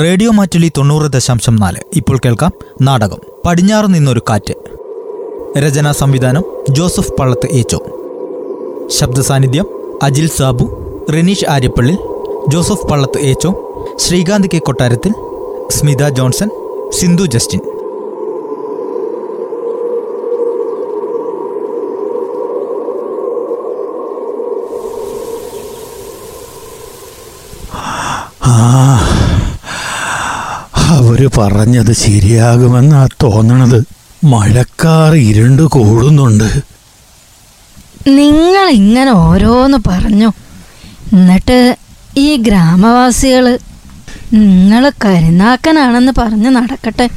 Radio Mattoli തൊണ്ണൂറ് ദശാംശം നാല്. ഇപ്പോൾ കേൾക്കാം നാടകം. പടിഞ്ഞാറ് നിന്നൊരു കാറ്റ്. രചനാ സംവിധാനം ജോസഫ് പള്ളത്ത് ഏച്ചോ. ശബ്ദ സാന്നിധ്യം Ajil Sabu Rineesh Aryappally Joseph Pallath Echo Sreekanth K Kottarathil Smitha Johnson Sindhu Justin. ആ അവർ പറഞ്ഞത് ശരിയാകുമെന്നാ തോന്നണത്. മഴക്കാർ ഇരുണ്ട് കൂടുന്നുണ്ട്. നിങ്ങൾ ഇങ്ങനെ ഓരോന്ന് പറഞ്ഞു. എന്നിട്ട് ഈ ഗ്രാമവാസികൾ നിങ്ങൾ കരുനാക്കനാണെന്ന് പറഞ്ഞ് നടക്കട്ടെ.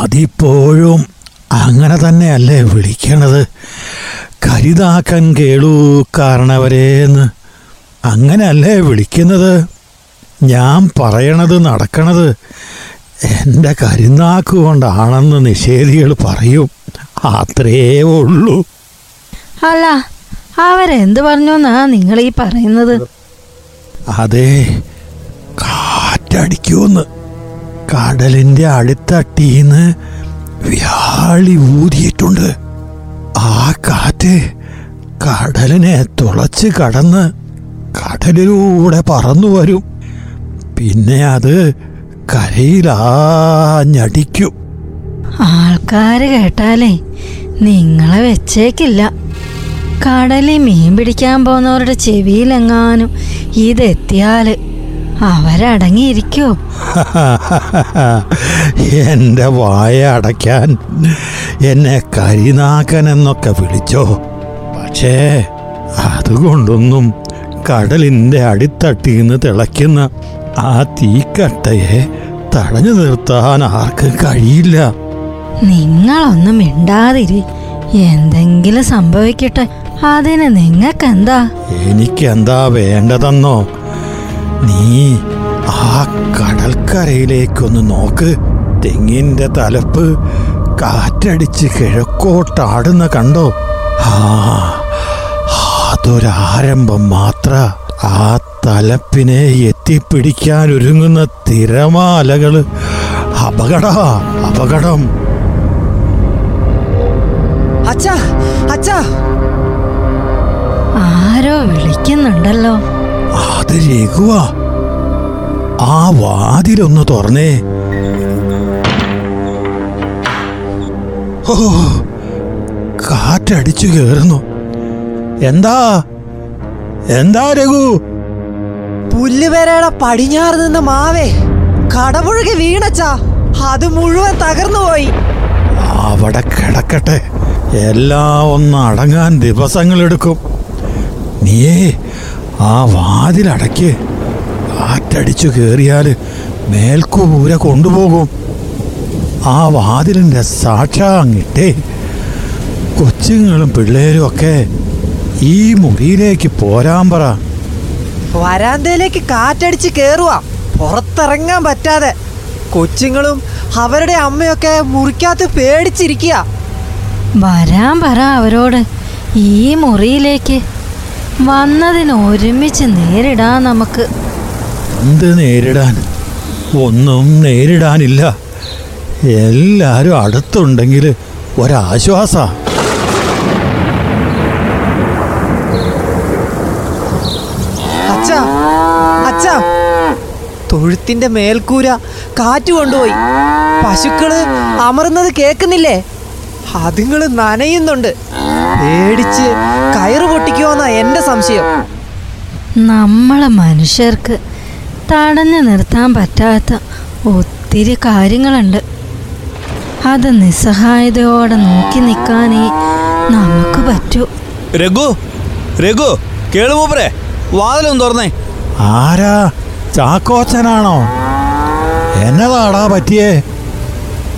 അതിപ്പോഴും അങ്ങനെ തന്നെയല്ലേ വിളിക്കണത്? കരുതാക്കൻ കേളൂ കാരണവരേന്ന്. അങ്ങനെയല്ലേ വിളിക്കുന്നത്? ഞാൻ പറയണത് നടക്കണത് എന്റെ കരുനാക്ക് കൊണ്ടാണെന്ന് നിഷേധികൾ പറയും. അത്രേ ഉള്ളൂ. അല്ല അവരെന്ത് പറഞ്ഞു എന്നാ നിങ്ങൾ ഈ പറയുന്നത്? അതെ കാറ്റടിക്കൂന്ന്. കടലിന്റെ അടുത്തട്ടിന്ന് വ്യാളി ഊതിയിട്ടുണ്ട്. ആ കാറ്റ് കടലിനെ തുളച്ച് കടന്ന് കടലിലൂടെ പറന്നു വരും. പിന്നെ അത് കരയിലാഞ്ഞടിക്കും. ആൾക്കാര് കേട്ടാലേ നിങ്ങളെ വെച്ചേക്കില്ല. കടലിൽ മീൻ പിടിക്കാൻ പോകുന്നവരുടെ ചെവിയിലെങ്ങാനും ഇതെത്തിയാൽ അവരടങ്ങിയിരിക്കോ? എന്റെ വായ അടയ്ക്കാൻ എന്നെ കരിനാക്കൻ എന്നൊക്കെ വിളിച്ചോ. പക്ഷേ അതുകൊണ്ടൊന്നും കടലിന്റെ അടിത്തട്ടിന്ന് തിളയ്ക്കുന്ന ആ തീക്കട്ടയെ തടഞ്ഞു നിർത്താൻ ആർക്കും കഴിയില്ല. നിങ്ങളൊന്നും മിണ്ടാതിരി. എന്തെങ്കിലും സംഭവിക്കട്ടെ. അതിന് നിങ്ങൾക്ക് നിങ്ങൾക്കെന്താ? എനിക്കെന്താ വേണ്ടതെന്നോ? നീ ആ കടൽക്കരയിലേക്കൊന്ന് നോക്ക്. തെങ്ങിന്റെ തലപ്പ് കാറ്റടിച്ച് കിഴക്കോട്ടാടുന്ന കണ്ടോ? ആ അതൊരാരംഭം മാത്ര. ആ തലപ്പിനെ എത്തിപ്പിടിക്കാൻ ഒരുങ്ങുന്ന തിരമാലകൾ. അപകട അപകടം. അച്ഛാ അച്ഛാ. ആരോ വിളിക്കുന്നുണ്ടല്ലോ. അത് രഘുവാ. ആ വാതിലൊന്ന് തുറന്നേ. ഓ കാറ്റടിച്ചു കേറുന്നു. എന്താ? എന്താ രഘു? പുല്ലുപേരയുടെ പടിഞ്ഞാറ് നിന്ന മാവേ. കടപുഴകി വീണച്ചാ. അത് മുഴുവൻ തകർന്നു പോയി. അവിടെ കിടക്കട്ടെ. എല്ലാം ഒന്ന് അടങ്ങാൻ ദിവസങ്ങളെടുക്കും. നീയേ ആ വാതിലടയ്ക്ക്. കാറ്റടിച്ചു കയറിയാൽ മേൽക്കൂര കൊണ്ടുപോകും. ആ വാതിലിന്റെ സാക്ഷാങ്ങിട്ടേ കൊച്ചുങ്ങളും പിള്ളേരും ഒക്കെ ഈ മുറിയിലേക്ക് പോരാൻ പറ. വരാന്തയിലേക്ക് കാറ്റടിച്ച് കേറുവാ. പുറത്തിറങ്ങാൻ പറ്റാതെ. കൊച്ചുങ്ങളും അവരുടെ അമ്മയൊക്കെ മുറിക്കകത്ത് പേടിച്ചിരിക്കുക വരാൻ പറ അവരോട്. ഈ മുറിയിലേക്ക് വന്നതിന് ഒരുമിച്ച് നേരിടാൻ നമുക്ക്. എന്ത് നേരിടാൻ? ഒന്നും നേരിടാനില്ല. എല്ലാരും അടുത്തുണ്ടെങ്കിൽ ഒരാശ്വാസ അച്ഛാ അച്ഛാ തൊഴുത്തിന്റെ മേൽക്കൂര കാറ്റ് കൊണ്ടുപോയി. പശുക്കൾ അമർന്നത് കേക്കുന്നില്ലേ അതുങ്ങൾ നനയുന്നുണ്ട്. പേടിച്ച് കയറ് പൊട്ടിക്കുമോന്നാ എന്റെ സംശയം. നമ്മളെ മനുഷ്യർക്ക് തടഞ്ഞു നിർത്താൻ പറ്റാത്ത ഒത്തിരി കാര്യങ്ങളുണ്ട്. അത് നിസ്സഹായതയോടെ നോക്കി നിൽക്കാനേ നമുക്ക് പറ്റൂ. രഘു രഘു കേളുമൂപ്പറേ വാതിലൊന്ന് തുറന്നേ. ആരാ? ചാക്കോച്ചനാണോ? എന്നതാടാ പറ്റിയേ?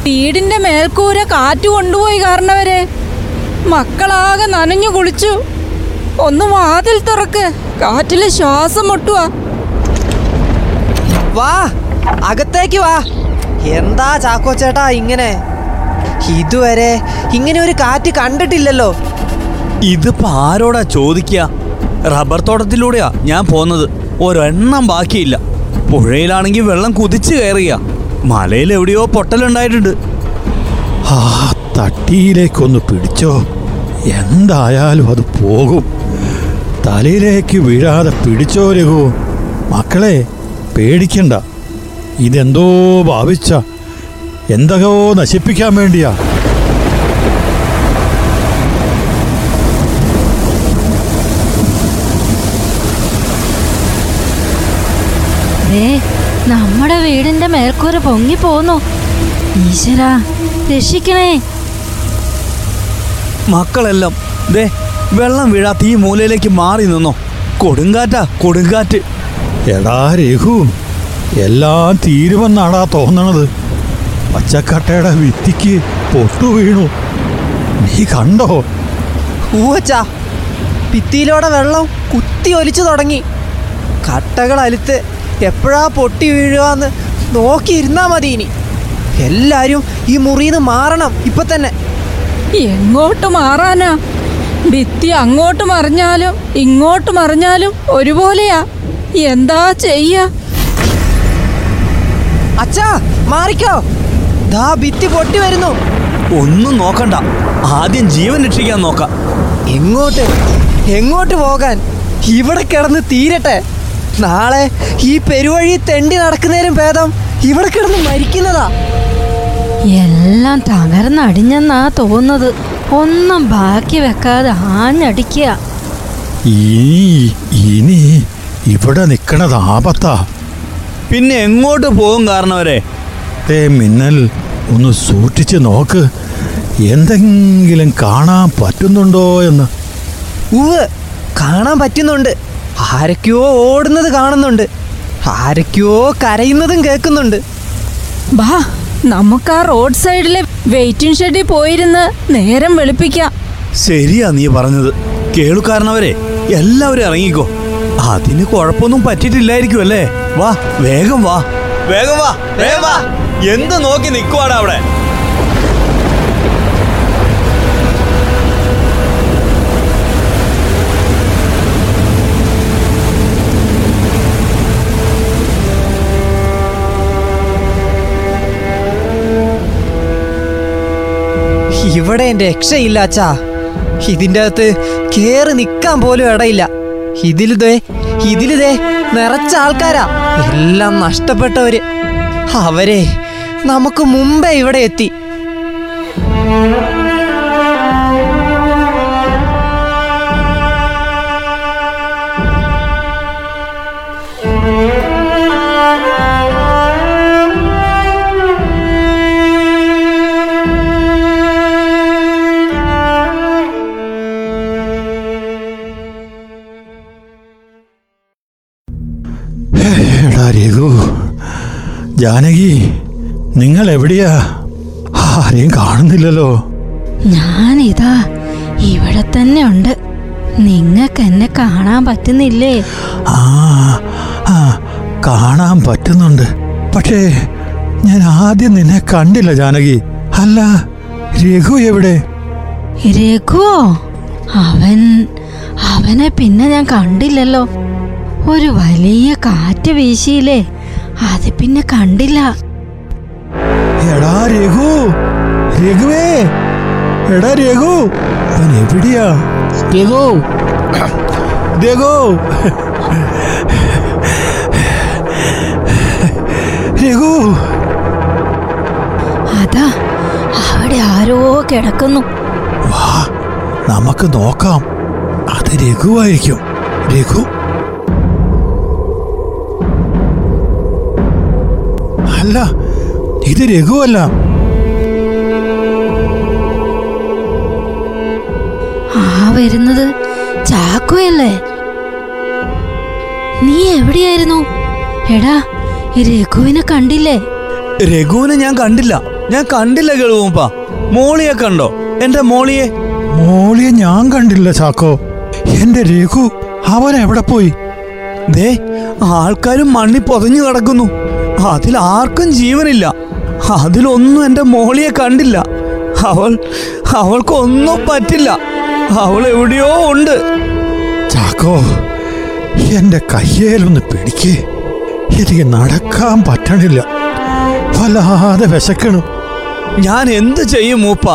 വീടിന്റെ മേൽക്കൂര കാറ്റ് കൊണ്ടുപോയി കാരണവരെ. മക്കളാകെ നനഞ്ഞു കുളിച്ചു. ഒന്ന് വാതിൽ തുറക്ക്. കാറ്റിൽ ശ്വാസം മുട്ടുവാ. വാ അകത്തേക്ക് വാ. എന്താ ചാക്കോച്ചേട്ടാ ഇങ്ങനെ? ഇതുവരെ ഇങ്ങനെ ഒരു കാറ്റ് കണ്ടിട്ടില്ലല്ലോ. ഇതിപ്പോ ആരോടാ ചോദിക്കുക റബ്ബർ തോട്ടത്തിലൂടെയാ ഞാൻ പോന്നത്. ഒരെണ്ണം ബാക്കിയില്ല. പുഴയിലാണെങ്കിൽ വെള്ളം കുതിച്ചു കയറിയ. മലയിൽ എവിടെയോ പൊട്ടലുണ്ടായിട്ടുണ്ട്. ആ തട്ടിയിലേക്കൊന്ന് പിടിച്ചോ. എന്തായാലും അത് പോകും. തലയിലേക്ക് വീഴാതെ പിടിച്ചോ രഘു. മക്കളെ പേടിക്കണ്ട. ഇതെന്തോ ഭാവിച്ച എന്തൊക്കെയോ നശിപ്പിക്കാൻ വേണ്ടിയാ. ദേ നമ്മുടെ വീടിന്റെ മേൽക്കൂര പൊങ്ങി പോന്നു. ഈശ്വര രക്ഷിക്കണേ. മക്കളെല്ലാം ദേ വെള്ളം വീഴാത്ത ഈ മൂലയിലേക്ക് മാറി നിന്നോ. കൊടുങ്കാറ്റാ കൊടുങ്കാറ്റ്. എടാ രഘു എല്ലാം തീരുമെന്നാടാ തോന്നണത്. പച്ചക്കട്ടയുടെ വിത്തിക്ക് പൊട്ടു വീണു. നീ കണ്ടോ? ഊവച്ചാ ഭിത്തിയിലൂടെ വെള്ളം കുത്തി ഒലിച്ചു തുടങ്ങി. കട്ടകൾ അലുത്ത് എപ്പോഴാ പൊട്ടി വീഴുകയെന്ന് നോക്കിയിരുന്നാ മതി ഇനി. എല്ലാരും ഈ മുറിന്ന് മാറണം ഇപ്പൊ തന്നെ. എങ്ങോട്ട് മാറാനാ? ഭിത്തി അങ്ങോട്ട് മറിഞ്ഞാലും ഇങ്ങോട്ട് മറിഞ്ഞാലും ഒരുപോലെയാ. എന്താ ചെയ്യ? അച്ഛാ മാറിക്കോ. ദാ ഭിത്തി പൊട്ടി വരുന്നു. ഒന്നും നോക്കണ്ട. ആദ്യം ജീവൻ രക്ഷിക്കാൻ നോക്കാം. എങ്ങോട്ട്? എങ്ങോട്ട് പോകാൻ? ഇവിടെ കിടന്ന് തീരട്ടെ. നാളെ ഈ പെരുവഴി തെണ്ടി നടക്കുന്നതിനും ഭേദം ഇവിടെ കിടന്ന് മരിക്കുന്നതാ. എല്ലാം തകർന്നടിഞ്ഞെന്നാ തോന്നുന്നത്. ഒന്നും ബാക്കി വെക്കാതെ ആഞ്ഞടിക്കുക. ഇനി ഇനി ഇവിടെ നിൽക്കണത് ആപത്താ. പിന്നെ എങ്ങോട്ട് പോകും കാരണവരെ? തേ മിന്നൽ ഒന്ന് സൂക്ഷിച്ച് നോക്ക്. എന്തെങ്കിലും കാണാൻ പറ്റുന്നുണ്ടോ എന്ന്. ഉവ് കാണാൻ പറ്റുന്നുണ്ട്. ആരൊക്കെയോ ഓടുന്നത് കാണുന്നുണ്ട്. ആരൊക്കെയോ കരയുന്നതും കേൾക്കുന്നുണ്ട്. ബാ നമുക്ക് ആ റോഡ് സൈഡിലെ വെയിറ്റിംഗ് ഷെഡിൽ പോയിരുന്ന് നേരം വെളുപ്പിക്കാം. ശരിയാ നീ പറഞ്ഞത്. കേളുകാരണവരെ എല്ലാവരും ഇറങ്ങിക്കോ. അതിന് കുഴപ്പമൊന്നും പറ്റിയിട്ടില്ലായിരിക്കും അല്ലേ? വാ വേഗം വാ. വേഗം വാ വേഗം വാ. എന്ത് നോക്കി നിൽക്കുവാടാ അവിടെ? ഇവിടെ എന്റെ രക്ഷയില്ല അച്ഛാ. ഇതിന്റെ അകത്ത് കേറി നിൽക്കാൻ പോലും ഇടയില്ല. ഇതിലിതേ ഇതിലിതേ നിറച്ച ആൾക്കാരാ. എല്ലാം നഷ്ടപ്പെട്ടവര്. അവരെ നമുക്ക് മുമ്പേ ഇവിടെ എത്തി. ജാനകി നിങ്ങൾ എവിടെയാ ആരെയും കാണുന്നില്ലല്ലോ. ഞാനിതാ ഇവിടെ തന്നെ ഉണ്ട്. നിങ്ങൾക്ക് എന്നെ കാണാൻ പറ്റുന്നില്ലേ? ആ ആ കാണാൻ പറ്റുന്നുണ്ട്. പക്ഷേ ഞാൻ ആദ്യം നിന്നെ കണ്ടില്ല ജാനകി. അല്ല രഘു എവിടെ? രഘുവോ? അവൻ അവനെ പിന്നെ ഞാൻ കണ്ടില്ലല്ലോ. ഒരു വലിയ കാറ്റ് വീശിയില്ലേ? അത് പിന്നെ കണ്ടില്ല. എടാ രഘു രഘുവേ എടാ രഘു അവൻ എവിടെയാ? രഘു. രഘു. രഘു. അതാ അവിടെ ആരോ കിടക്കുന്നു. വാ നമുക്ക് നോക്കാം. അത് രഘുവായിരിക്കും. രഘു അല്ല ഇത് രഘുവല്ല. ആ വരുന്നത് ചാക്കോയല്ലേ നീ എവിടെയായിരുന്നു? എടാ രഘുവിനെ കണ്ടില്ലേ? രഘുവിനെ ഞാൻ കണ്ടില്ല. ഞാൻ കണ്ടില്ല കേളുവപ്പ മോളിയെ കണ്ടോ? എന്റെ മോളിയെ? മോളിയെ ഞാൻ കണ്ടില്ല ചാക്കോ. എന്റെ രഘു അവൻ എവിടെ പോയി? ദേ ആൾക്കാരും മണ്ണി പൊതഞ്ഞു കിടക്കുന്നു അതിൽ ആർക്കും ജീവനില്ല. അതിലൊന്നും എന്റെ മോളിയെ കണ്ടില്ല. അവൾ അവൾക്കൊന്നും പറ്റില്ല. അവൾ എവിടെയോ ഉണ്ട്. ചാക്കോ എന്റെ കയ്യേലൊന്ന് പിടിക്കേ. എനിക്ക് നടക്കാൻ പറ്റണില്ല. വല്ലാതെ വിശക്കണം. ഞാൻ എന്ത് ചെയ്യും മൂപ്പ?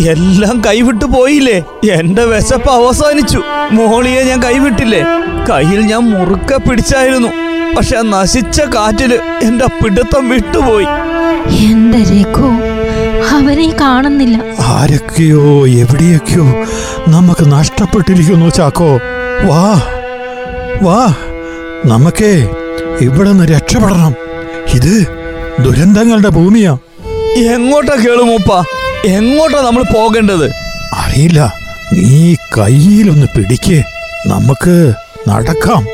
എല്ലാം കൈവിട്ടു പോയില്ലേ? എന്റെ വിശപ്പ് അവസാനിച്ചു. മോളിയെ ഞാൻ കൈവിട്ടില്ലേ? കയ്യിൽ ഞാൻ മുറുക്കെ പിടിച്ചായിരുന്നു. പക്ഷെ നശിച്ച കാറ്റിൽ എന്റെ പിടുത്തം വിട്ടുപോയി. എന്റെ രഘു അവനെ കാണുന്നില്ല. ആരൊക്കെയോ എവിടെയൊക്കെയോ നമുക്ക് നഷ്ടപ്പെട്ടിരിക്കുന്നു ചാക്കോ. വാ വാ നമുക്കേ ഇവിടെ നിന്ന് രക്ഷപ്പെടണം. ഇത് ദുരന്തങ്ങളുടെ ഭൂമിയാ. എങ്ങോട്ടാ കേളു മൂപ്പ? എങ്ങോട്ടാ നമ്മൾ പോകേണ്ടത്? അറിയില്ല നീ കയ്യിലൊന്ന് പിടിക്ക്. നമുക്ക് നടക്കാം.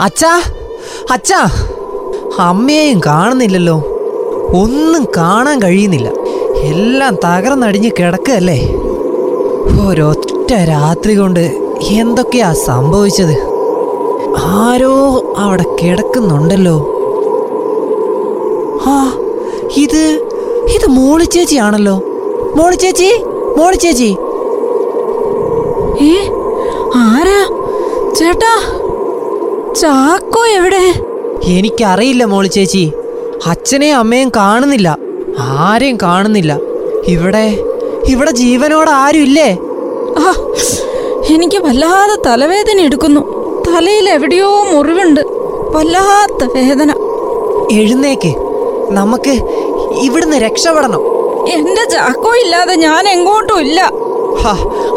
അച്ഛാ അച്ഛാ അമ്മയെയും കാണുന്നില്ലല്ലോ. ഒന്നും കാണാൻ കഴിയുന്നില്ല. എല്ലാം തകർന്നടിഞ്ഞ് കിടക്കുകയല്ലേ? ഒരൊറ്റ രാത്രി കൊണ്ട് എന്തൊക്കെയാ സംഭവിച്ചത്? ആരോ അവിടെ കിടക്കുന്നുണ്ടല്ലോ. ആ ഇത് ഇത് മോളി ചേച്ചിയാണല്ലോ. മോളി ചേച്ചി മോളി ചേച്ചി. ഏ ആരാ? ചേട്ടാ ചാക്കോ എവിടെ? എനിക്കറിയില്ല മോളി ചേച്ചി. അച്ഛനെയും അമ്മയും കാണുന്നില്ല. ആരെയും കാണുന്നില്ല. ഇവിടെ ഇവിടെ ജീവനോട് ആരും ഇല്ലേ? എനിക്ക് വല്ലാതെ തലവേദന എടുക്കുന്നു. തലയിൽ എവിടെയോ മുറിവുണ്ട്. വല്ലാത്ത വേദന. എഴുന്നേക്ക്. നമുക്ക് ഇവിടുന്ന് രക്ഷപ്പെടണം. എന്റെ ചാക്കോ ഇല്ലാതെ ഞാൻ എങ്ങോട്ടും ഇല്ല.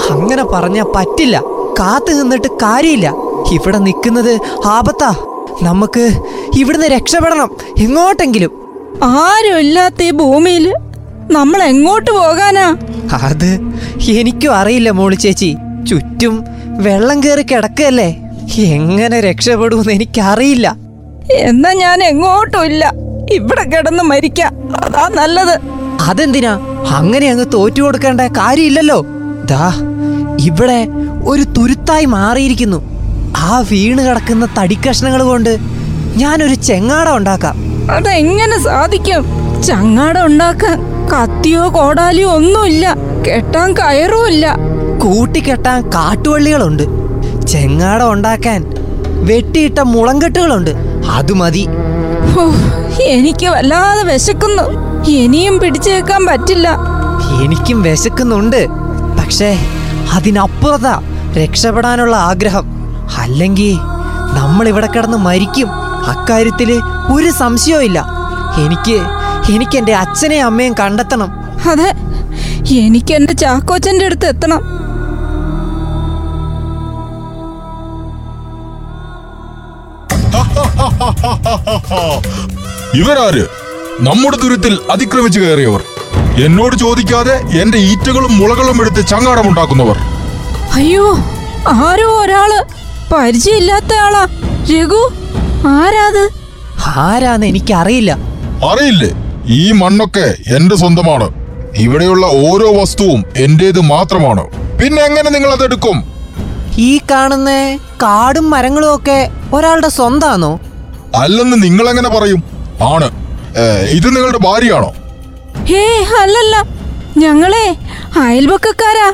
അങ്ങനെ പറഞ്ഞാ പറ്റില്ല. കാത്തു നിന്നിട്ട് കാര്യമില്ല. ഇവിടെ നിൽക്കുന്നത് ആപത്താ. നമുക്ക് ഇവിടുന്ന് രക്ഷപ്പെടണം എങ്ങോട്ടെങ്കിലും. ആരുമില്ലാത്ത ഈ ഭൂമിയിൽ നമ്മൾ എങ്ങോട്ട് പോകാനാ? അത് എനിക്കും അറിയില്ല മോളി ചേച്ചി. ചുറ്റും വെള്ളം കയറി കിടക്കല്ലേ എങ്ങനെ രക്ഷപ്പെടുമെന്ന് എനിക്കറിയില്ല. എന്നാ ഞാൻ എങ്ങോട്ടും ഇല്ല. ഇവിടെ കിടന്ന് മരിക്കാം. അതാ നല്ലത്. അതെന്തിനാ? അങ്ങനെ അങ്ങ് തോറ്റു കൊടുക്കേണ്ട കാര്യമില്ലല്ലോ. ദാ ഇവിടെ ഒരു തുരുത്തായി മാറിയിരിക്കുന്നു. ആ വീണ് കിടക്കുന്ന തടിക്കഷ്ണങ്ങൾ കൊണ്ട് ഞാനൊരു ചെങ്ങാട ഉണ്ടാക്കാം. അതെങ്ങനെ സാധിക്കും? ചങ്ങാട ഉണ്ടാക്കാൻ കത്തിയോ കോടാലിയോ ഒന്നുമില്ല. കെട്ടാൻ കയറുമില്ല. കൂട്ടിക്കെട്ടാൻ കാട്ടുവള്ളികളുണ്ട്. ചെങ്ങാടം ഉണ്ടാക്കാൻ വെട്ടിയിട്ട മുളങ്കെട്ടുകളുണ്ട്. അത് മതി. എനിക്ക് വല്ലാതെ വിശക്കുന്നു. ഇനിയും പിടിച്ചേക്കാൻ പറ്റില്ല. എനിക്കും വിശക്കുന്നുണ്ട്. പക്ഷേ അതിനപ്പുറത്താ രക്ഷപ്പെടാനുള്ള ആഗ്രഹം. അല്ലെങ്കിൽ നമ്മൾ ഇവിടെ കിടന്ന് മരിക്കും. അക്കാര്യത്തിൽ ഒരു സംശയവും ഇല്ല എനിക്ക് എനിക്ക് എന്റെ അച്ഛനെയും അമ്മയും കണ്ടെത്തണം. അതെ എനിക്ക് എന്റെ ചാക്കോച്ചന്റെ അടുത്ത് എത്തണം. ഇവരാര്? നമ്മുടെ ദുരിതത്തിൽ അതിക്രമിച്ചു കയറിയവർ. എന്നോട് ചോദിക്കാതെ എന്റെ ഈറ്റകളും മുളകളും എടുത്ത് ചങ്ങാടമുണ്ടാക്കുന്നവർ. അയ്യോ ആരോ ഒരാൾ. പരിചയമില്ലാത്ത ആളാ. രഘു ആരാത്? ആരാന്ന് എനിക്കറിയില്ല. അറിയില്ലേ? ഈ മണ്ണൊക്കെ എന്റെ സ്വന്തമാണ്. ഇവിടെയുള്ള ഓരോ വസ്തുവും എന്റേത് മാത്രമാണ്. പിന്നെ എങ്ങനെ നിങ്ങൾ അതെടുക്കും ഈ കാണുന്ന കാടും മരങ്ങളും ഒക്കെ ഒരാളുടെ സ്വന്താണോ അല്ലെന്ന് നിങ്ങൾ എങ്ങനെ പറയും? ആണ്. ഇത് നിങ്ങളുടെ ഭാര്യയാണോ? ഹേ അല്ലല്ല. ഞങ്ങളെ അയൽവക്കക്കാരാ.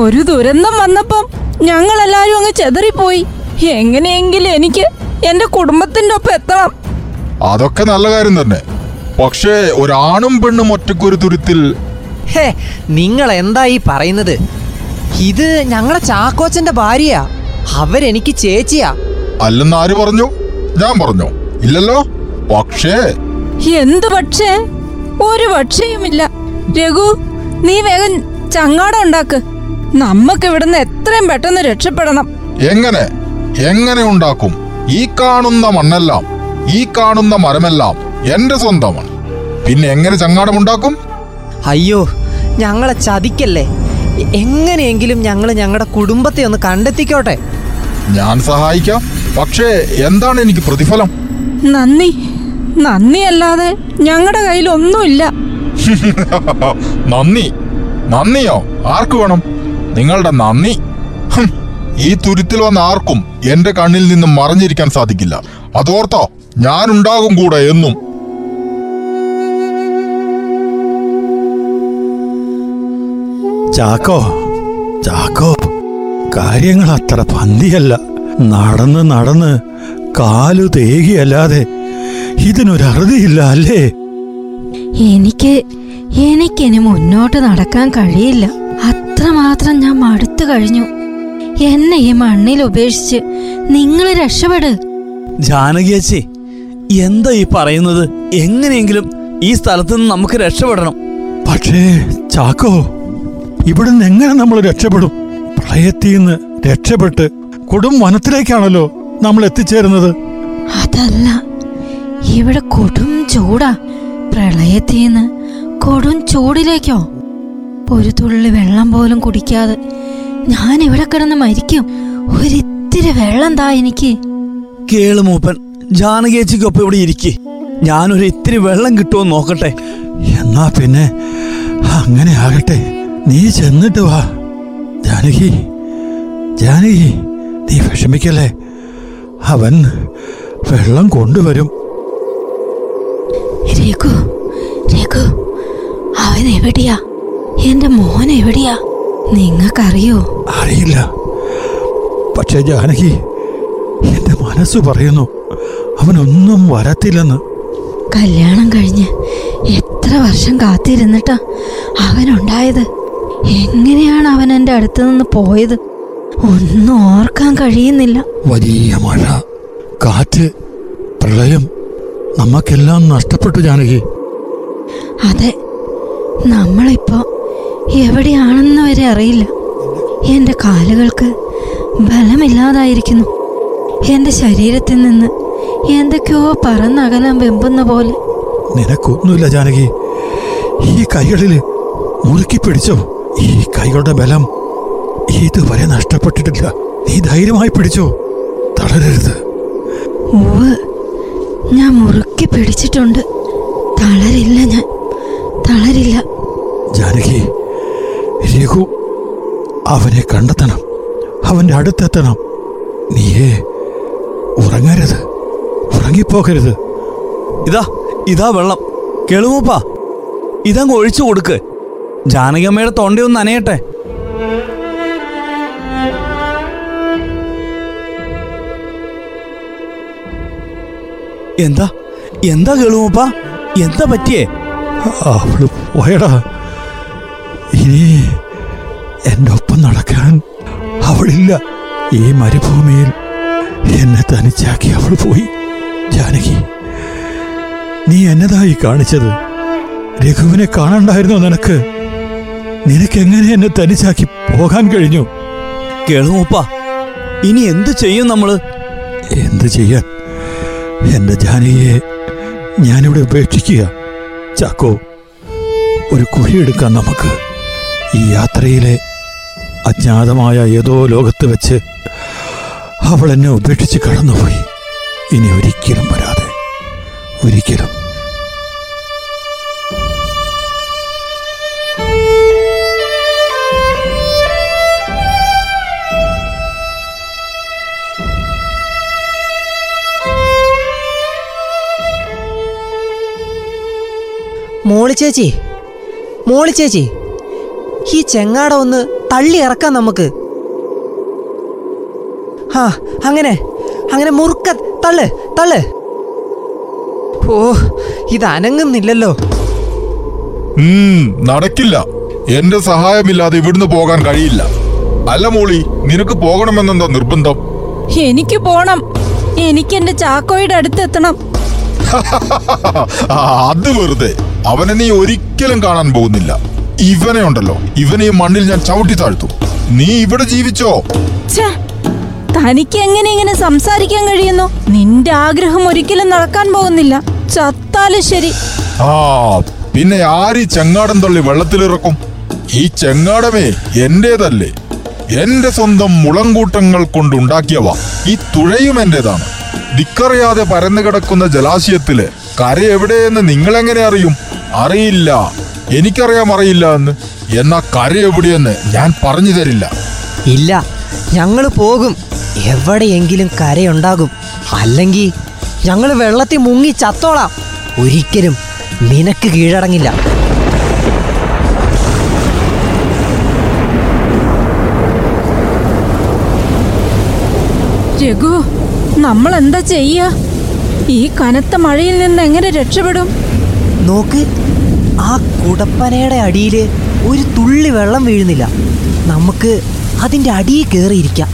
ഒരു ദുരന്തം വന്നപ്പം ഞങ്ങൾ എല്ലാരും അങ്ങ് ചെതറിപ്പോയി. എങ്ങനെയെങ്കിലും എനിക്ക് എന്റെ കുടുംബത്തിന്റെ ഒപ്പം എത്തണം. അതൊക്കെ നല്ല കാര്യം തന്നെ. പക്ഷേ ഒരാണും പെണ്ണും ഒറ്റക്കൊരു തുരുത്തിൽ ഹേ നിങ്ങൾ എന്താ ഈ പറയുന്നത്? ഇത് ഞങ്ങളെ ചാക്കോച്ചന്റെ ഭാര്യയാ. അവരെനിക്ക് ചേച്ചിയാ. അല്ലെന്ന് ആര് പറഞ്ഞു? ഞാൻ പറഞ്ഞു. ഇല്ലല്ലോ? പക്ഷേ എന്ത് പക്ഷേ? ഒരു പക്ഷേയുമില്ല. രഘു നീ വേഗം ചങ്ങാടം ഉണ്ടാക്ക്. നമുക്ക് ഇവിടുന്ന് എത്രയും പെട്ടെന്ന് രക്ഷപ്പെടണം. എങ്ങനെ? എങ്ങനെ ഉണ്ടാക്കും? ഈ കാണുന്ന മണ്ണെല്ലാം ഈ കാണുന്ന മരമെല്ലാം എന്റെ സ്വന്തമാണ്. പിന്നെ എങ്ങനെ ചങ്ങാടം ഉണ്ടാക്കും? അയ്യോ ഞങ്ങളെ ചതിക്കല്ലേ? എങ്ങനെയെങ്കിലും ഞങ്ങൾ ഞങ്ങളുടെ കുടുംബത്തെ ഒന്ന് കണ്ടെത്തിക്കോട്ടെ. ഞാൻ സഹായിക്കാം. പക്ഷേ എന്താണ് എനിക്ക് പ്രതിഫലം? നന്ദി. നന്ദി അല്ലാതെ ഞങ്ങളുടെ കയ്യിൽ ഒന്നുമില്ല നന്ദി. നന്ദിയോ? ആർക്ക് വേണം? നിങ്ങളുടെ നന്ദി. ഈ തുരുത്തിൽ വന്ന ആർക്കും എന്റെ കണ്ണിൽ നിന്നും മറഞ്ഞിരിക്കാൻ സാധിക്കില്ല. അതോർത്തോ ഞാനുണ്ടാകും കൂടെ എന്നും. ചാക്കോ ചാക്കോ കാര്യങ്ങൾ അത്ര പന്തിയല്ല. നടന്ന് നടന്ന് കാലു തേകിയല്ലാതെ ഇതിനൊരറുതിയില്ല അല്ലേ? എനിക്ക് എനിക്കിനി മുന്നോട്ട് നടക്കാൻ കഴിയില്ല. അത്രമാത്രം ഞാൻ മടുത്തു കഴിഞ്ഞു. എന്നെ ഈ മണ്ണിൽ ഉപേക്ഷിച്ച് നിങ്ങൾ രക്ഷപ്പെട്. ജാനകിയച്ചി എന്താ ഈ പറയുന്നത്? എങ്ങനെയെങ്കിലും ഈ സ്ഥലത്ത് നിന്ന് നമുക്ക് രക്ഷപ്പെടണം. പക്ഷേ ചാക്കോ ഇവിടുന്ന് എങ്ങനെ നമ്മൾ രക്ഷപ്പെടും? പ്രളയത്തിൽ നിന്ന് രക്ഷപ്പെട്ട് കൊടും വനത്തിലേക്കാണല്ലോ നമ്മൾ എത്തിച്ചേരുന്നത്. അതല്ല ഇവിടെ കൊടും ചൂടാ. പ്രളയത്തിൽ നിന്ന് കൊടും ചൂടിലേക്കോ? ഒരു തുള്ളി വെള്ളം പോലും കുടിക്കാതെ ഞാൻ ഇവിടെ കിടന്ന് മരിക്കും. ഒരിത്തിരി വെള്ളം താ എനിക്ക്. കേൾ മൂപ്പൻ ജാനകേച്ചിക്കൊപ്പം ഇവിടെ ഇരിക്കെ. ഞാനൊരു ഇത്തിരി വെള്ളം കിട്ടുമോ നോക്കട്ടെ. എന്നാ പിന്നെ അങ്ങനെ ആകട്ടെ. നീ ചെന്നിട്ട് വാ. ജാനകി ജാനകി നീ വിഷമിക്കല്ലേ? അവൻ വെള്ളം കൊണ്ടുവരും. രഘു രഘു അവൻ എവിടെയാ? എന്റെ മോൻ എവിടെയാ? നിങ്ങൾക്കറിയോ? അറിയില്ല. പക്ഷെ ജാനകി എന്റെ മനസ്സ് പറയുന്നു അവനൊന്നും വരത്തില്ലെന്ന്. കല്യാണം കഴിഞ്ഞ് എത്ര വർഷം കാത്തിരുന്നിട്ടാ അവനുണ്ടായത്? എങ്ങനെയാണ് അവൻ എന്റെ അടുത്ത് നിന്ന് പോയത്? ഒന്നും ഓർക്കാൻ കഴിയുന്നില്ല. വലിയ മഴ കാറ്റ് പ്രളയം നമുക്കെല്ലാം നഷ്ടപ്പെട്ടു ജാനകി. അതെ നമ്മളിപ്പോ എവിടെയാണെന്ന് വരെ അറിയില്ല. എന്റെ കാലുകൾക്ക് ബലമില്ലാതായിരിക്കുന്നു. എന്റെ ശരീരത്തിൽ നിന്ന് എന്തൊക്കെയോ പറന്നകലാൻ വെമ്പുന്ന പോലെ. നിനക്കൊന്നുമില്ല ജാനകി. ഈ കൈകളിൽ മുറുക്കി പിടിച്ചോ. ഈ കൈകളുടെ ബലം ഇതുവരെ നഷ്ടപ്പെട്ടിട്ടില്ല. നീ ധൈര്യമായി പിടിച്ചോ. തളരരുത്. ഓവ് ഞാൻ മുറുക്കി പിടിച്ചിട്ടുണ്ട്. തളരില്ല ഞാൻ. തളരില്ല. ജാനകി രഘു അവനെ കണ്ടെത്തണം. അവന്റെ അടുത്തെത്തണം. നീയേ ഉറങ്ങരുത്. ഉറങ്ങിപ്പോകരുത്. ഇതാ ഇതാ വെള്ളം. കേളുമൂപ്പ ഇതങ്ങ് ഒഴിച്ചു കൊടുക്ക്. ജാനകിയമ്മയുടെ തൊണ്ടയൊന്ന് നനയട്ടെ. എന്താ? എന്താ കേളുമൂപ്പ എന്താ പറ്റിയേ? അവൾ പോയടാ. ഇനി എന്റെ ഒപ്പം നടക്കാൻ അവളില്ല. ഈ മരുഭൂമിയിൽ എന്നെ തനിച്ചാക്കി അവൾ പോയി. ജാനകി നീ എന്നതായി കാണിച്ചത്? രഘുവിനെ കാണണ്ടായിരുന്നോ നിനക്ക്? നിനക്കെങ്ങനെ എന്നെ തനിച്ചാക്കി പോകാൻ കഴിഞ്ഞു? കേളുമൂപ്പ ഇനി എന്ത് ചെയ്യും നമ്മൾ? എന്ത് ചെയ്യാൻ? എന്റെ ജാനകിയെ ഞാനിവിടെ ഉപേക്ഷിക്കുക. ചാക്കോ ഒരു കുഴിയെടുക്കാം നമുക്ക്. ഈ യാത്രയിലെ അജ്ഞാതമായ ഏതോ ലോകത്ത് വെച്ച് അവൾ എന്നെ ഉപേക്ഷിച്ച് കടന്നുപോയി. ഇനി ഒരിക്കലും വരാതെ ഒരിക്കലും. മോളി ചേച്ചി മോളി ചേച്ചി. ഈ ചെങ്ങാട ഒന്ന് തള്ളി ഇറക്കാം നമുക്ക്. ആ അങ്ങനെ അങ്ങനെ മുറുക്ക തള്ള് തള്ള്. ഓ ഇത് അനങ്ങുന്നില്ലല്ലോ. നടക്കില്ല. എന്റെ സഹായമില്ലാതെ ഇവിടുന്ന് പോകാൻ കഴിയില്ല. അല്ല മോളി നിനക്ക് പോകണമെന്നെന്താ നിർബന്ധം? എനിക്ക് പോണം. എനിക്ക് എന്റെ ചാക്കോയുടെ അടുത്തെത്തണം. ആ, അത് വെറുതെ. അവനെ നീ ഒരിക്കലും കാണാൻ പോകുന്നില്ല. ഇവനെ ഉണ്ടല്ലോ. ഇവനെ ഈ മണ്ണിൽ ഞാൻ ചവിട്ടി താഴ്ത്തു. നീ ഇവിടെ ജീവിച്ചോ? തനിക്ക് എങ്ങനെ ഇങ്ങനെ സംസാരിക്കാൻ കഴിയുന്നു? നിന്റെ ആഗ്രഹം ഒരിക്കലും നടക്കാൻ പോകുന്നില്ല. ചത്താലും ശരി. ആ പിന്നെ ആര് ഈ ചെങ്ങാടം തള്ളി വെള്ളത്തിലിറക്കും? ഈ ചെങ്ങാടമേ എന്റേതല്ലേ. എന്റെ സ്വന്തം മുളങ്കൂട്ടങ്ങൾ കൊണ്ടുണ്ടാക്കിയവ. ഈ തുഴയും എന്റേതാണ്. ദിക്കറിയാതെ പരന്നു കിടക്കുന്ന ജലാശയത്തിൽ കര എവിടെയെന്ന് നിങ്ങളെങ്ങനെ അറിയും? അറിയില്ല. എനിക്കറിയാം അറിയില്ല എന്ന്. എന്നാ കര എവിടെയെന്ന് ഞാൻ പറഞ്ഞു തരില്ല. ഇല്ല ഞങ്ങൾ പോകും. എവിടെയെങ്കിലും കരയുണ്ടാകും. അല്ലെങ്കിൽ ഞങ്ങൾ വെള്ളത്തിൽ മുങ്ങി ചത്തോളാം. ഒരിക്കലും നിനക്ക് കീഴടങ്ങില്ല. രഘു നമ്മൾ എന്താ ചെയ്യ? ഈ കനത്ത മഴയിൽ നിന്ന് എങ്ങനെ രക്ഷപ്പെടും? നോക്ക് ആ കുടപ്പനയുടെ അടിയിൽ ഒരു തുള്ളി വെള്ളം വീഴുന്നില്ല. നമുക്ക് അതിന്റെ അടിയിൽ കയറിയിരിക്കാം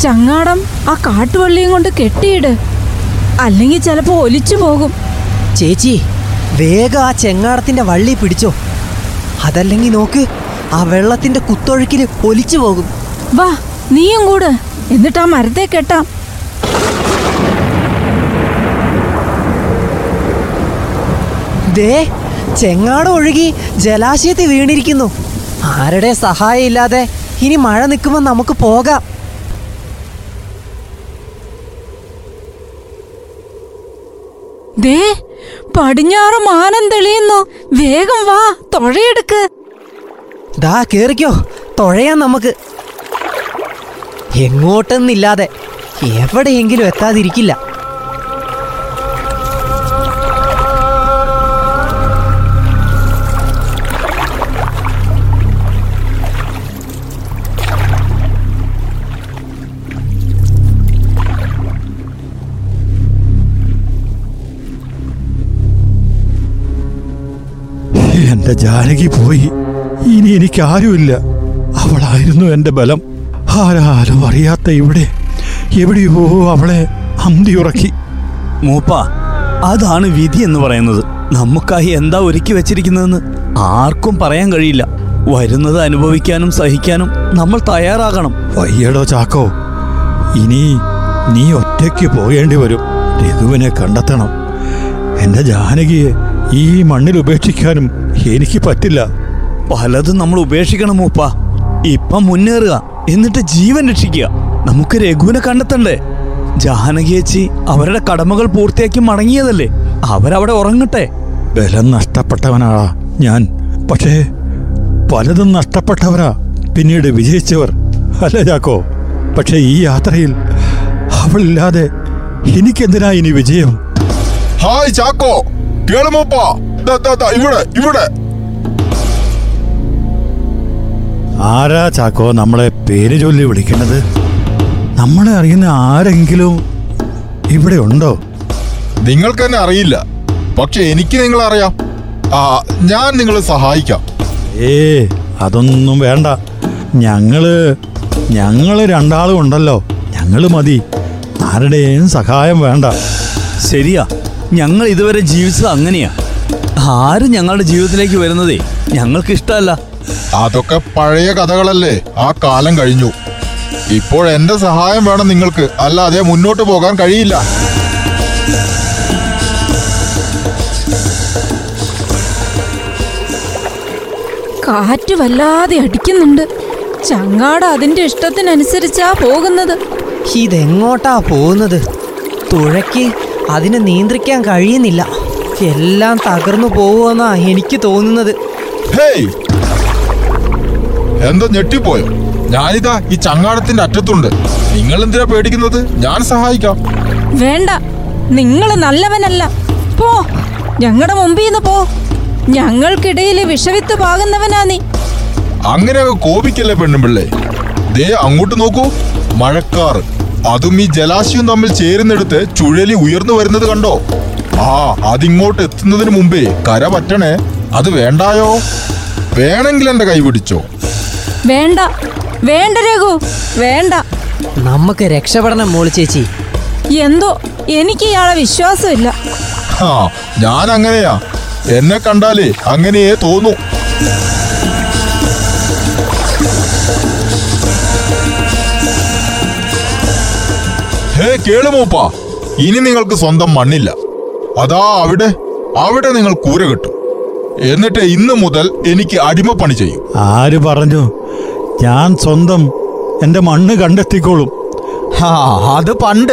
ചങ്ങാടം ആ കാട്ടുവള്ളിയും കൊണ്ട് കെട്ടിയിട്. അല്ലെങ്കിൽ ചിലപ്പോൾ ഒലിച്ചു പോകും. ചേച്ചി വേഗം ആ ചെങ്ങാടത്തിന്റെ വള്ളി പിടിച്ചോ. അതല്ലെങ്കിൽ നോക്ക് ആ വെള്ളത്തിന്റെ കുത്തൊഴുക്കിൽ ഒലിച്ചു പോകും. വാ നീയും കൂട്. എന്നിട്ട് ആ മരത്തെ കെട്ടാം. ദേ ചെങ്ങാടം ഒഴുകി ജലാശയത്തിൽ വീണിരിക്കുന്നു. ആരുടെ സഹായം ഇല്ലാതെ ഇനി മഴ നിൽക്കുമ്പോൾ നമുക്ക് പോകാം. ദേ പടിഞ്ഞാറ് മാനം തെളിയുന്നു. വേഗം വാ തൊഴയെടുക്ക്. ദാ കേറിക്കോ. തൊഴയാം നമുക്ക്. എങ്ങോട്ടെന്നില്ലാതെ എവിടെയെങ്കിലും എത്താതിരിക്കില്ല. എന്റെ ജാനകി പോയി. ഇനി എനിക്ക് ആരുമില്ല അവളായിരുന്നു എന്റെ ബലം. ആരാലും അറിയാത്ത ഇവിടെ എവിടെയോ അവളെ അന്തി ഉറക്കി മൂപ്പ അതാണ് വിധി എന്ന് പറയുന്നത്. നമുക്കായി എന്താ ഒരുക്കി വെച്ചിരിക്കുന്നതെന്ന് ആർക്കും പറയാൻ കഴിയില്ല. വരുന്നത് അനുഭവിക്കാനും സഹിക്കാനും നമ്മൾ തയ്യാറാകണം. വയ്യടോ ചാക്കോ. ഇനി നീ ഒറ്റയ്ക്ക് പോകേണ്ടി വരും. രഘുവിനെ കണ്ടെത്തണം. എന്റെ ജാനകിയെ ഈ മണ്ണിൽ ഉപേക്ഷിക്കാനും എനിക്ക് പറ്റില്ല. പലതും നമ്മൾ ഉപേക്ഷിക്കണം മൂപ്പ. ഇപ്പം മുന്നേറുക എന്നിട്ട് ജീവൻ രക്ഷിക്കുക. നമുക്ക് രഘുവിനെ കണ്ടെത്തണ്ടേ? ജാനകിയച്ചി അവരുടെ കടമകൾ പൂർത്തിയാക്കി മടങ്ങിയതല്ലേ? അവരവിടെ ഉറങ്ങട്ടെ? ബലം നഷ്ടപ്പെട്ടവനാ ഞാൻ. പക്ഷേ പലതും നഷ്ടപ്പെട്ടവരാ. പിന്നീട് വിജയിച്ചവർ. അല്ല ചാക്കോ പക്ഷേ ഈ യാത്രയിൽ അവളില്ലാതെ എനിക്കെന്തിനാ ഇനി വിജയം? ഹായ് ചാക്കോ കേളുമോപ്പാ ഇവിടെ ഇവിടെ. ആരാ ചാക്കോ നമ്മളെ പേര് ചൊല്ലി വിളിക്കണത് നമ്മളെ അറിയുന്ന ആരെങ്കിലും ഇവിടെ ഉണ്ടോ? നിങ്ങൾക്ക് തന്നെ അറിയില്ല. പക്ഷെ എനിക്ക് നിങ്ങൾ അറിയാം. ആ ഞാൻ നിങ്ങളെ സഹായിക്കാം. ഏ അതൊന്നും വേണ്ട. ഞങ്ങൾ ഞങ്ങൾ രണ്ടാളും ഉണ്ടല്ലോ. ഞങ്ങൾ മതി. ആരുടെയും സഹായം വേണ്ട. ശരിയാ. ഞങ്ങൾ ഇതുവരെ ജീവിച്ചത് അങ്ങനെയാ. ആരും ഞങ്ങളുടെ ജീവിതത്തിലേക്ക് വരുന്നതേ ഞങ്ങൾക്ക് ഇഷ്ടമല്ല അതൊക്കെ പഴയ കഥകളല്ലേ. ആ കാലം കഴിഞ്ഞു. ഇപ്പോൾ എന്റെ സഹായം വേണം നിങ്ങൾക്ക്. അല്ലാതെ മുന്നോട്ട് പോകാൻ കഴിയില്ല. കാറ്റ് വല്ലാതെ അടിക്കുന്നുണ്ട്. ചങ്ങാട അതിന്റെ ഇഷ്ടത്തിനനുസരിച്ചാ പോകുന്നത്. ഇതെങ്ങോട്ടാ പോകുന്നത്? തുഴയ്ക്ക് അതിനെ നിയന്ത്രിക്കാൻ കഴിയുന്നില്ല. എല്ലാം തകർന്നു പോവുമെന്നാ എനിക്ക് തോന്നുന്നത്. ഹേയ്! എന്താ ഞെട്ടിപ്പോയോ? ഞാനിതാ ഈ ചങ്ങാടത്തിന്റെ അറ്റത്തുണ്ട്. നിങ്ങൾ എന്തിനാ പേടിക്കുന്നത്? ഞാൻ സഹായിക്കാം. വേണ്ട. നിങ്ങൾ നല്ലവനല്ല. പോ. ഞങ്ങളുടെ മുമ്പിൽ നിന്ന് പോ. ഞങ്ങൾക്കിടയിൽ വിഷവിത്ത് പാകുന്നവനാ നീ. അങ്ങനെയൊക്കെ കോപിക്കല്ലേ പെണ്ണുമ്പിള്ളേ? ദേ അങ്ങോട്ട് നോക്കൂ. മഴക്കാർ അതും ഈ ജലാശയം തമ്മിൽ ചേരുന്നിടത്ത് ചുഴലി ഉയർന്നു വരുന്നത് കണ്ടോ? ആ അതിങ്ങോട്ട് എത്തുന്നതിന് മുമ്പേ കര പറ്റണേ. അത് വേണ്ടായോ? വേണമെങ്കിൽ എന്റെ കൈ പിടിച്ചോ. വേണ്ട. വേണ്ട രഘു. വേണ്ട. നമുക്ക് രക്ഷപ്പെടണം മോൾ ചേച്ചി. എന്തോ? എനിക്ക് ഇയാളെ വിശ്വാസമില്ല. ആ ഞാൻ അങ്ങനെയാ എന്നെ കണ്ടാലേ അങ്ങനെയേ തോന്നൂ. ഹേ കേളുമോപ്പാ ഇനി നിങ്ങൾക്ക് സ്വന്തം മണ്ണില്ല. അതാ അവിടെ അവിടെ നിങ്ങൾ കൂര കിട്ടും. എന്നിട്ട് ഇന്ന് മുതൽ എനിക്ക് അടിമപ്പണി ചെയ്യും. ആര് പറഞ്ഞു? ഞാൻ സ്വന്തം എന്റെ മണ്ണ് കണ്ടെത്തിക്കോളും. ഹാ അത് പണ്ട്.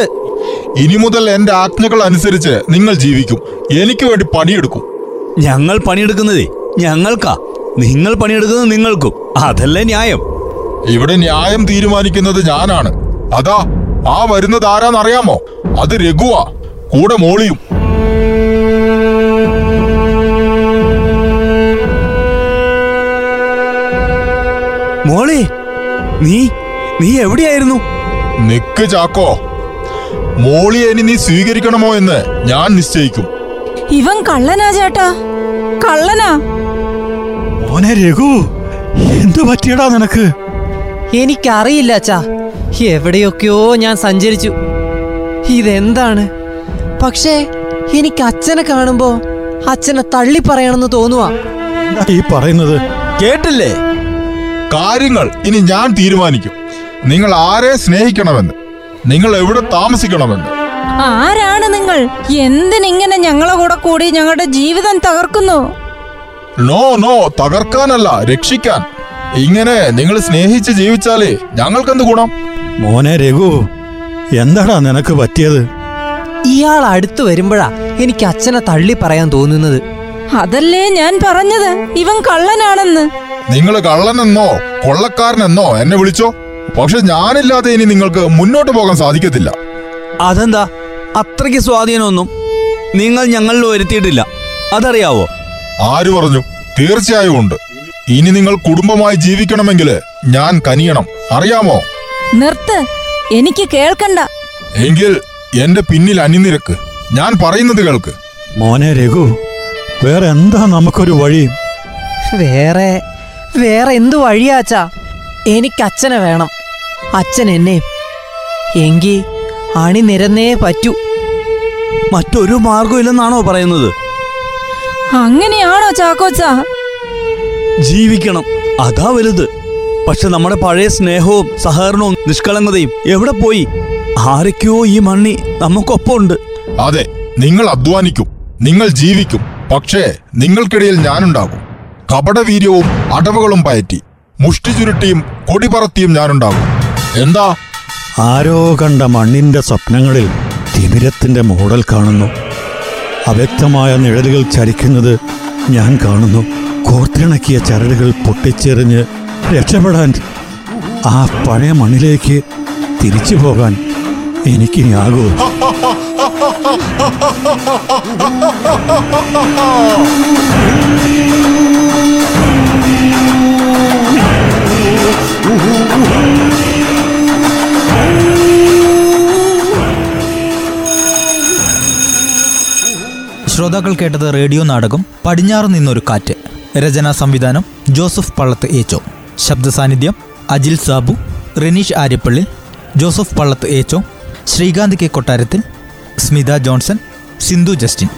ഇനി മുതൽ എന്റെ ആജ്ഞകൾ അനുസരിച്ച് നിങ്ങൾ ജീവിക്കും. എനിക്ക് വേണ്ടി പണിയെടുക്കും. ഞങ്ങൾ പണിയെടുക്കുന്നതേ ഞങ്ങൾക്കാ. നിങ്ങൾ പണിയെടുക്കുന്നത് നിങ്ങൾക്കും. അതല്ലേ ന്യായം. ഇവിടെ ന്യായം തീരുമാനിക്കുന്നത് ഞാനാണ്. അതാ ആ വരുന്നത് ആരാന്നറിയാമോ? അത് രഘുവാ. കൂടെ മോളിയും. മോളെ നീ നീ എവിടെയായിരുന്നു? നിക്ക് ചാക്കോ. മോളിയെ ഇനി നീ സ്വീകരിക്കണമോ എന്ന് ഞാൻ നിശ്ചയിക്കും. ഇവൻ കള്ളനാ ചേട്ടാ. കള്ളനാ. മോനെ രഘു എന്തു പറ്റിയടാ നിനക്ക്? എനിക്കറിയില്ല അച്ഛാ. എവിടെയൊക്കെയോ ഞാൻ സഞ്ചരിച്ചു. ഇതെന്താണ്? പക്ഷേ എനിക്ക് അച്ഛനെ കാണുമ്പോ അച്ഛനെ തള്ളി പറയണമെന്ന് തോന്നുവാ. എന്താ ഈ പറയുന്നത് കേട്ടില്ലേ? കാര്യങ്ങൾ ഇനി ഞാൻ തീരുമാനിക്കും. നിങ്ങൾ ആരെ സ്നേഹിക്കണമെന്ന്? നിങ്ങൾ എവിടെ താമസിക്കണമെന്ന്? ആരാണ് നിങ്ങൾ? എന്തിനിങ്ങനെ ഞങ്ങളെ കൂടെ കൂടി ഞങ്ങളുടെ ജീവിതം തകർക്കുന്നു? നോ നോ തകർക്കാനല്ല രക്ഷിക്കാൻ. ഇങ്ങനെ നിങ്ങൾ സ്നേഹിച്ച് ജീവിച്ചാലേ ഞങ്ങൾക്കെന്ത് ഗുണം? മോനെ രഘു എന്താടാ നിനക്ക് പറ്റിയത്? ഇയാൾ അടുത്തു വരുമ്പോഴാ എനിക്ക് അച്ഛനെ തള്ളി പറയാൻ തോന്നുന്നത്. അതല്ലേ ഞാൻ പറഞ്ഞത്? ഇവൻ കള്ളനാണെന്ന്. നിങ്ങൾ കള്ളനെന്നോ കൊള്ളക്കാരനെന്നോ എന്നെ വിളിച്ചോ? പക്ഷെ ഞാനില്ലാതെ ഇനി നിങ്ങൾക്ക് മുന്നോട്ട് പോകാൻ സാധിക്കത്തില്ല. അതെന്താ? അത്രയ്ക്ക് സ്വാധീനമൊന്നും നിങ്ങൾ ഞങ്ങളിൽ വരുത്തിയിട്ടില്ല. അതറിയാവോ? ആര് പറഞ്ഞു? തീർച്ചയായും ഉണ്ട്. ഇനി നിങ്ങൾ കുടുംബമായി ജീവിക്കണമെങ്കിൽ ഞാൻ കനിയണം. അറിയാമോ? നിർത്ത്. എനിക്ക് കേൾക്കണ്ട. എങ്കിൽ എന്റെ പിന്നിൽ അണിനിരക്ക്. ഞാൻ പറയുന്നത് കേൾക്ക്. മോനെ രഘു വേറെ എന്താ നമുക്കൊരു വഴി? വേറെ വേറെ എന്തു വഴിയാ അച്ഛാ? എനിക്ക് അച്ഛനെ വേണം. അച്ഛൻ എന്നെ. എങ്കി അണിനിരന്നേ പറ്റൂ. മറ്റൊരു മാർഗമില്ലെന്നാണോ പറയുന്നത്? അങ്ങനെയാണോ ചാക്കോച്ച? ജീവിക്കണം. അതാ വലുത്. പക്ഷെ നമ്മുടെ പഴയ സ്നേഹവും സഹകരണവും നിഷ്കളങ്കതയും എവിടെ പോയി? ആരൊക്കെയോ ഈ മണ്ണി നമുക്കൊപ്പം ഉണ്ട് അതെ നിങ്ങൾ അധ്വാനിക്കും നിങ്ങൾ ജീവിക്കും പക്ഷേ നിങ്ങൾക്കിടയിൽ ഞാനുണ്ടാകും. കപടവീര്യവും അടവുകളും പയറ്റി മുഷ്ടി ചുരുട്ടിയും കൊടി പറത്തിയും ഞാനുണ്ടാകും. എന്താ? ആരോ കണ്ട മണ്ണിന്റെ സ്വപ്നങ്ങളിൽ തിമിരത്തിന്റെ മോഡൽ കാണുന്നു. അവ്യക്തമായ നിഴലുകൾ ചരിക്കുന്നത് ഞാൻ കാണുന്നു. കോർത്തിണക്കിയ ചരടുകൾ പൊട്ടിച്ചെറിഞ്ഞ് രക്ഷപ്പെടാൻ ആ പഴയ മണ്ണിലേക്ക് തിരിച്ചു പോകാൻ എനിക്കിനിയാകൂ ശ്രോതാക്കൾ കേട്ടത് റേഡിയോ നാടകം പടിഞ്ഞാറ് നിന്നൊരു കാറ്റ്. രചനാ സംവിധാനം ജോസഫ് പള്ളത്ത് ഏച്ചോ. ശബ്ദ സാന്നിധ്യം Ajil Sabu Reneesh Aryappally Joseph Pallath Echo Sreekanth K Kottarathil Smitha Johnson Sindhu Justin.